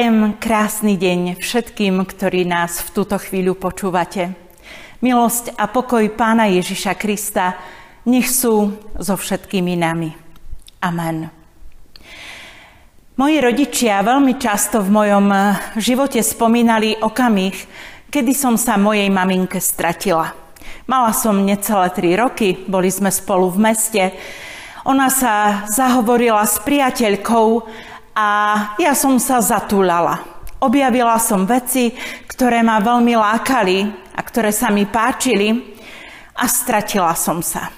Prajem krásny deň všetkým, ktorí nás v túto chvíľu počúvate. Milosť a pokoj Pána Ježiša Krista nech sú so všetkými nami. Amen. Moji rodičia veľmi často v mojom živote spomínali okamih, kedy som sa mojej maminke stratila. Mala som necelé tri roky, boli sme spolu v meste. Ona sa zahovorila s priateľkou a ja som sa zatúľala. Objavila som veci, ktoré ma veľmi lákali a ktoré sa mi páčili a stratila som sa.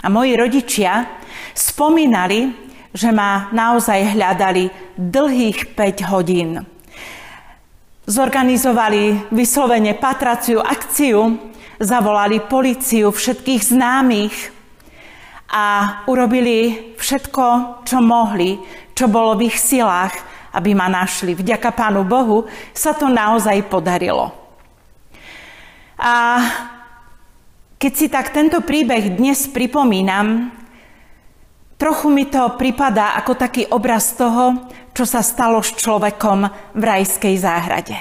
A moji rodičia spomínali, že ma naozaj hľadali dlhých 5 hodín. Zorganizovali vyslovene patraciu akciu, zavolali policiu, všetkých známych a urobili všetko, čo mohli, čo bolo v ich silách, aby ma našli. Vďaka Pánu Bohu sa to naozaj podarilo. A keď si tak tento príbeh dnes pripomínam, trochu mi to pripadá ako taký obraz toho, čo sa stalo s človekom v rajskej záhrade.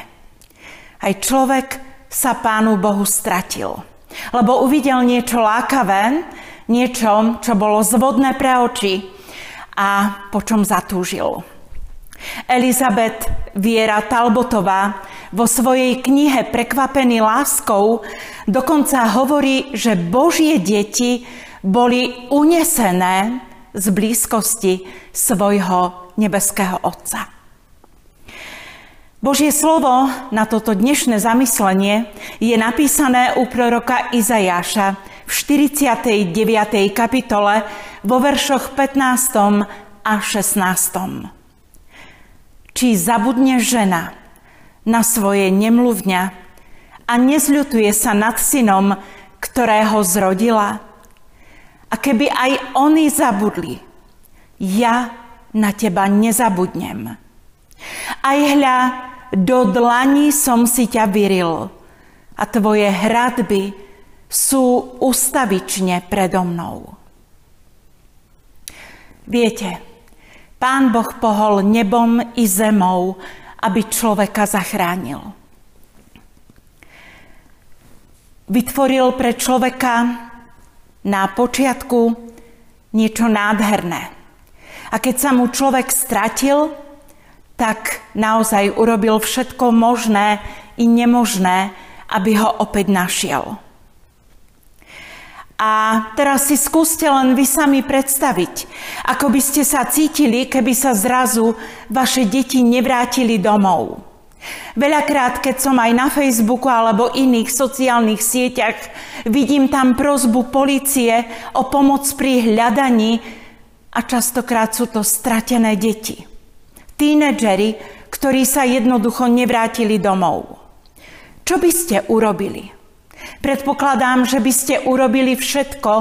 Aj človek sa Pánu Bohu stratil, lebo uvidel niečo lákavé, niečo, čo bolo zvodné pre oči, a po čom zatúžil. Elizabeth Viera Talbotová vo svojej knihe Prekvapený láskou dokonca hovorí, že Božie deti boli unesené z blízkosti svojho nebeského Otca. Božie slovo na toto dnešné zamyslenie je napísané u proroka Izajáša v 49. kapitole vo veršoch 15. a 16. Či zabudne žena na svoje nemluvňa a nezľutuje sa nad synom, ktorého zrodila? A keby aj oni zabudli, ja na teba nezabudnem. Aj hľa, do dlaní som si ťa vyril a tvoje hradby sú ustavične predo mnou. Viete, pán Boh pohol nebom i zemou, aby človeka zachránil. Vytvoril pre človeka na počiatku niečo nádherné. A keď sa mu človek stratil, tak naozaj urobil všetko možné i nemožné, aby ho opäť našiel. A teraz si skúste len vy sami predstaviť, ako by ste sa cítili, keby sa zrazu vaše deti nevrátili domov. Veľakrát, keď som aj na Facebooku alebo iných sociálnych sieťach, vidím tam prozbu policie o pomoc pri hľadaní a častokrát sú to stratené deti. Tínedžeri, ktorí sa jednoducho nevrátili domov. Čo by ste urobili? Predpokladám, že by ste urobili všetko,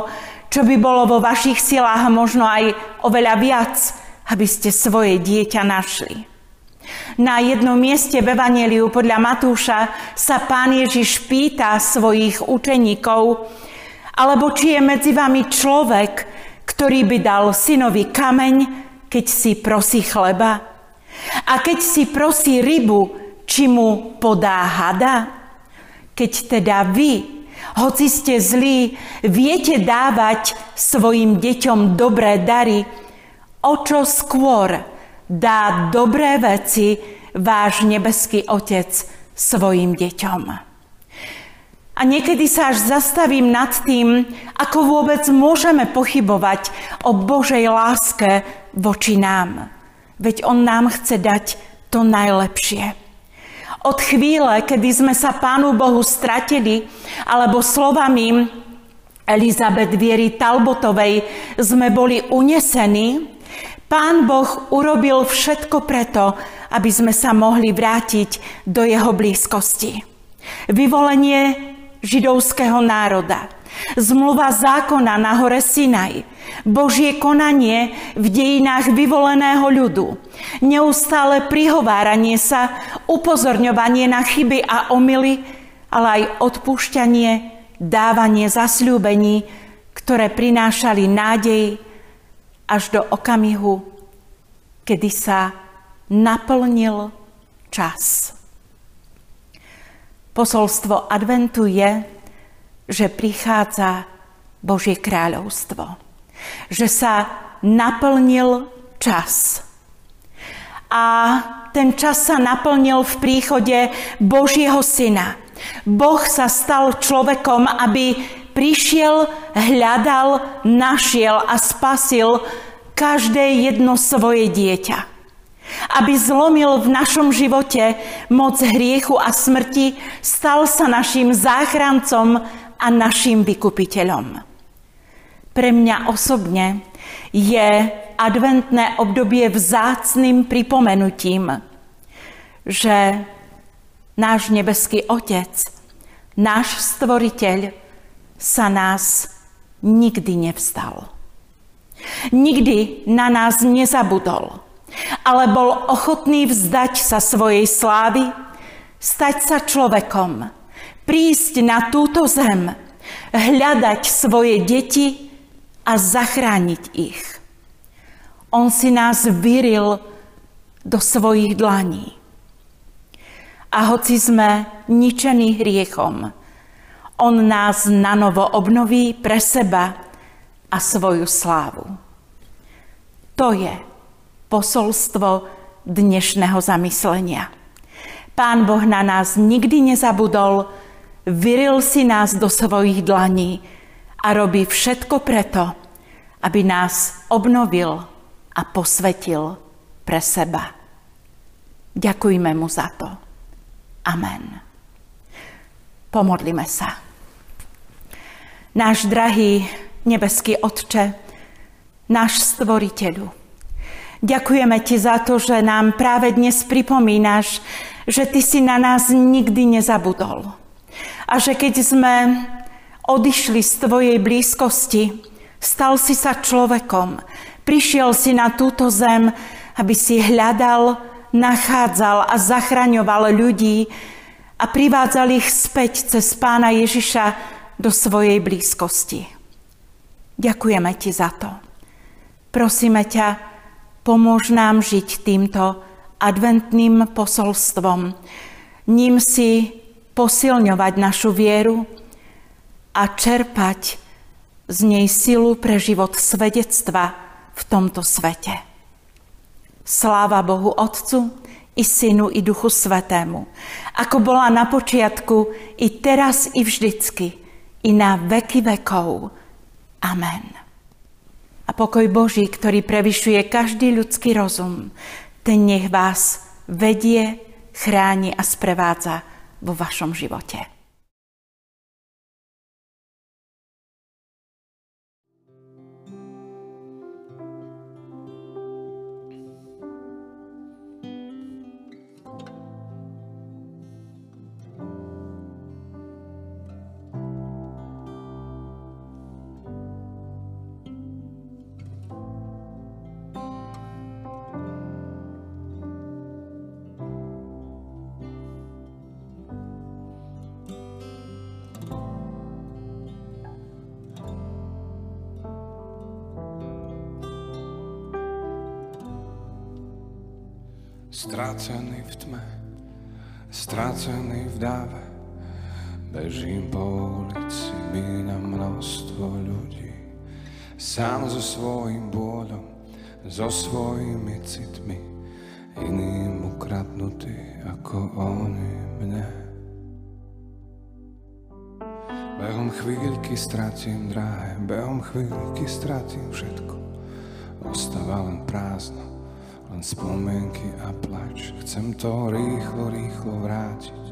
čo by bolo vo vašich silách možno aj oveľa viac, aby ste svoje dieťa našli. Na jednom mieste v Evangeliu podľa Matúša sa pán Ježiš pýta svojich učeníkov, alebo či je medzi vami človek, ktorý by dal synovi kameň, keď si prosí chleba? A keď si prosí rybu, či mu podá hada? Keď teda vy, hoci ste zlí, viete dávať svojim deťom dobré dary, o čo skôr dá dobré veci váš nebeský Otec svojim deťom. A niekedy sa až zastavím nad tým, ako vôbec môžeme pochybovať o Božej láske voči nám. Veď On nám chce dať to najlepšie. Od chvíle, kedy sme sa Pánu Bohu stratili, alebo slovami Elizabeth Viery Talbotovej sme boli unesení, Pán Boh urobil všetko preto, aby sme sa mohli vrátiť do jeho blízkosti. Vyvolenie židovského národa, zmluva zákona na hore Sinaj, Božie konanie v dejinách vyvoleného ľudu, neustále prihováranie sa, upozorňovanie na chyby a omily, ale aj odpúšťanie, dávanie zasľúbení, ktoré prinášali nádej až do okamihu, kedy sa naplnil čas. Posolstvo adventu je, že prichádza Božie kráľovstvo. Že sa naplnil čas. A ten čas sa naplnil v príchode Božieho syna. Boh sa stal človekom, aby prišiel, hľadal, našiel a spasil každé jedno svoje dieťa. Aby zlomil v našom živote moc hriechu a smrti, stal sa našim záchrancom a našim vykupiteľom. Pre mňa osobne je adventné obdobie vzácným pripomenutím, že náš nebeský Otec, náš Stvoriteľ sa nás nikdy nevstal. Nikdy na nás nezabudol, ale bol ochotný vzdať sa svojej slávy, stať sa človekom, prísť na túto zem, hľadať svoje deti a zachrániť ich. On si nás vyril do svojich dlaní. A hoci sme ničení hriechom, on nás nanovo obnoví pre seba a svoju slávu. To je posolstvo dnešného zamyslenia. Pán Boh na nás nikdy nezabudol, vyril si nás do svojich dlaní a robí všetko preto, aby nás obnovil a posvetil pre seba. Ďakujme mu za to. Amen. Pomodlime sa. Náš drahý nebeský Otče, náš stvoriteľu, ďakujeme Ti za to, že nám práve dnes pripomínaš, že Ty si na nás nikdy nezabudol. A že keď sme odišli z Tvojej blízkosti, stal si sa človekom, prišiel si na túto zem, aby si hľadal, nachádzal a zachraňoval ľudí a privádzal ich späť cez Pána Ježiša do svojej blízkosti. Ďakujeme Ti za to. Prosíme ťa, pomôž nám žiť týmto adventným posolstvom. Ním si posilňovať našu vieru a čerpať z nej silu pre život svedectva v tomto svete. Sláva Bohu Otcu i Synu i Duchu Svetému, ako bola na počiatku, i teraz, i vždycky, i na veky vekov. Amen. A pokoj Boží, ktorý prevyšuje každý ľudský rozum, ten nech vás vedie, chráni a sprevádza vo vašom živote. Strácený v tme, strácený v dáve, bežím po ulici, míňam množstvo ľudí. Sám so svojím bôľom, so svojimi citmi, iným ukradnutý ako oni mne. Behom chvíľky stratím drahé, behom chvíľky stratím všetko. Ostáva len prázdno, len a plač. Chcem to rýchlo, rýchlo vrátiť.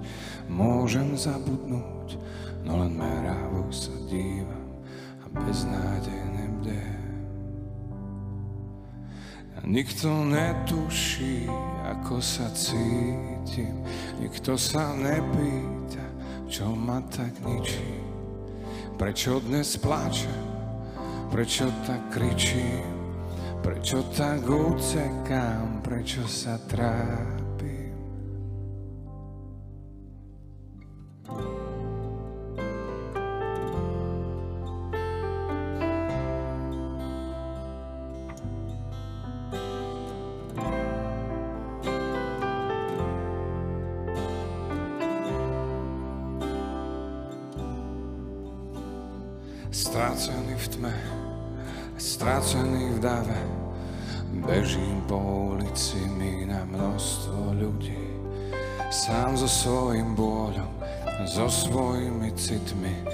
Môžem zabudnúť, no len merávo sa dívam a beznádejne bdem. A nikto netuší, ako sa cítim. Nikto sa nepýta, čo ma tak ničí. Prečo dnes plačem, prečo tak kričím Prečo tak ucekám, prečo sa trápim? Strácaný v tme strácený v dave, bežím po ulici, na množstvo ľudí. Sám so svojím bôľom, so svojimi citmi,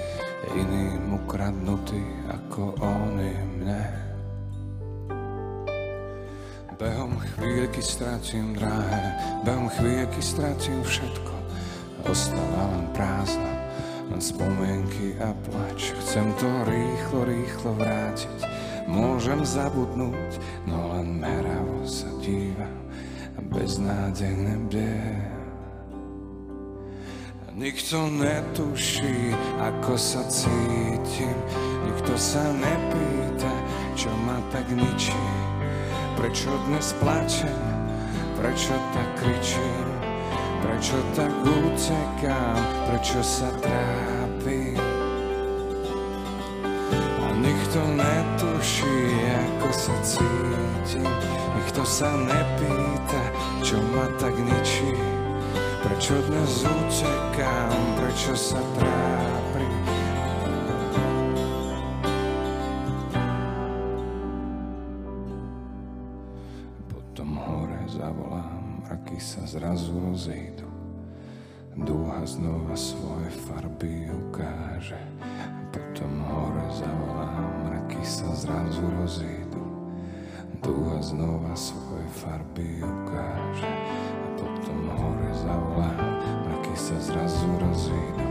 iným ukradnutý ako oni mne. Behom chvíľky strátim drahé, behom chvíľky strátim všetko, ostáva len prázdno, len spomienky a plač. Chcem to rýchlo, rýchlo vrátiť, môžem zabudnúť, no len meravo sa dívam a beznádejne. Nikto netuší, ako sa cítim, nikto sa nepýta, čo ma tak ničí. Prečo dnes plačem, prečo tak kričím, prečo tak utekám, prečo sa trápim. Nikto netuší, ako sa cítim, nikto sa nepýta, čo ma tak ničí. Prečo dnes utekám, prečo sa trápim? Potom hore zavolám, mraky sa zrazu rozídu. Dúha znova svoje farby ukáže. Potom hore zavolám, mraky sa zrazu rozídu. Dúha znova svoje farby ukáže zavolám, mraky sa zrazu rozídu.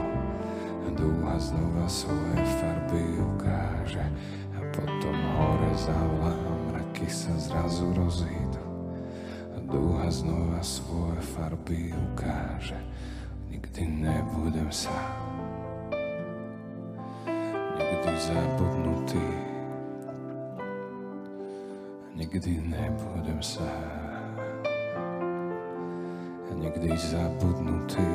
Dúha znova svoje farby ukáže a potom hore zavolám, mraky sa zrazu rozídu. Dúha znova svoje farby ukáže, nikdy nebudem sám. Nikdy zabudnutý, nikdy nebudem sám nikdy zabudnutý.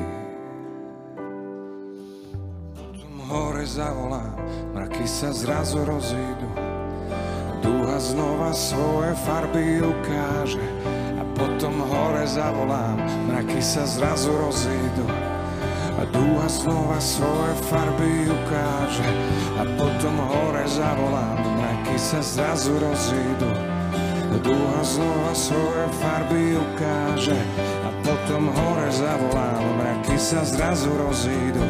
Potom hore zavolám, mraky sa zrazu rozídu. Dúha znova svoje farby ukáže a potom hore zavolám, mraky sa zrazu rozídu. A dúha znova svoje farby ukáže. A potom hore zavolám, mraky sa zrazu rozídu. Dúha znova svoje farby ukáže. Potom hore zavolám, mraky sa zrazu rozídu.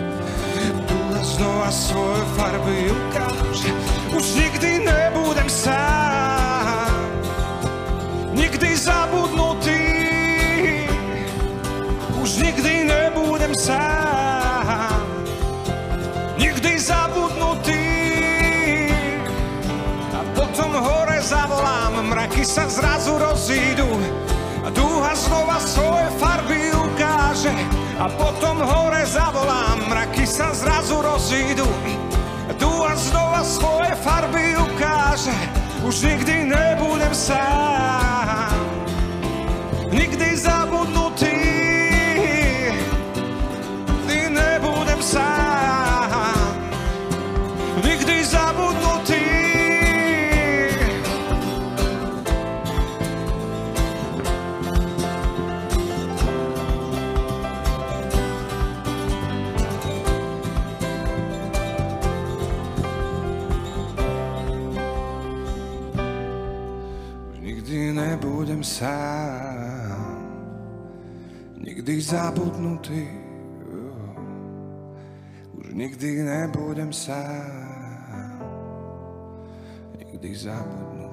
Tu znova svoje farby ukáže, už nikdy nebudem sám, nikdy zabudnutý, už nikdy nebudem sám, mraky sa zrazu rozídu, a dúha znova svoje farby ukáže a potom hore zavolám, mraky sa zrazu rozídu. Dúha znova svoje farby ukáže, už nikdy nebudem sám, nikdy zabudnutý, zabudnutý. Uh, už nikdy nebudem sám, nikdy zabudnutý.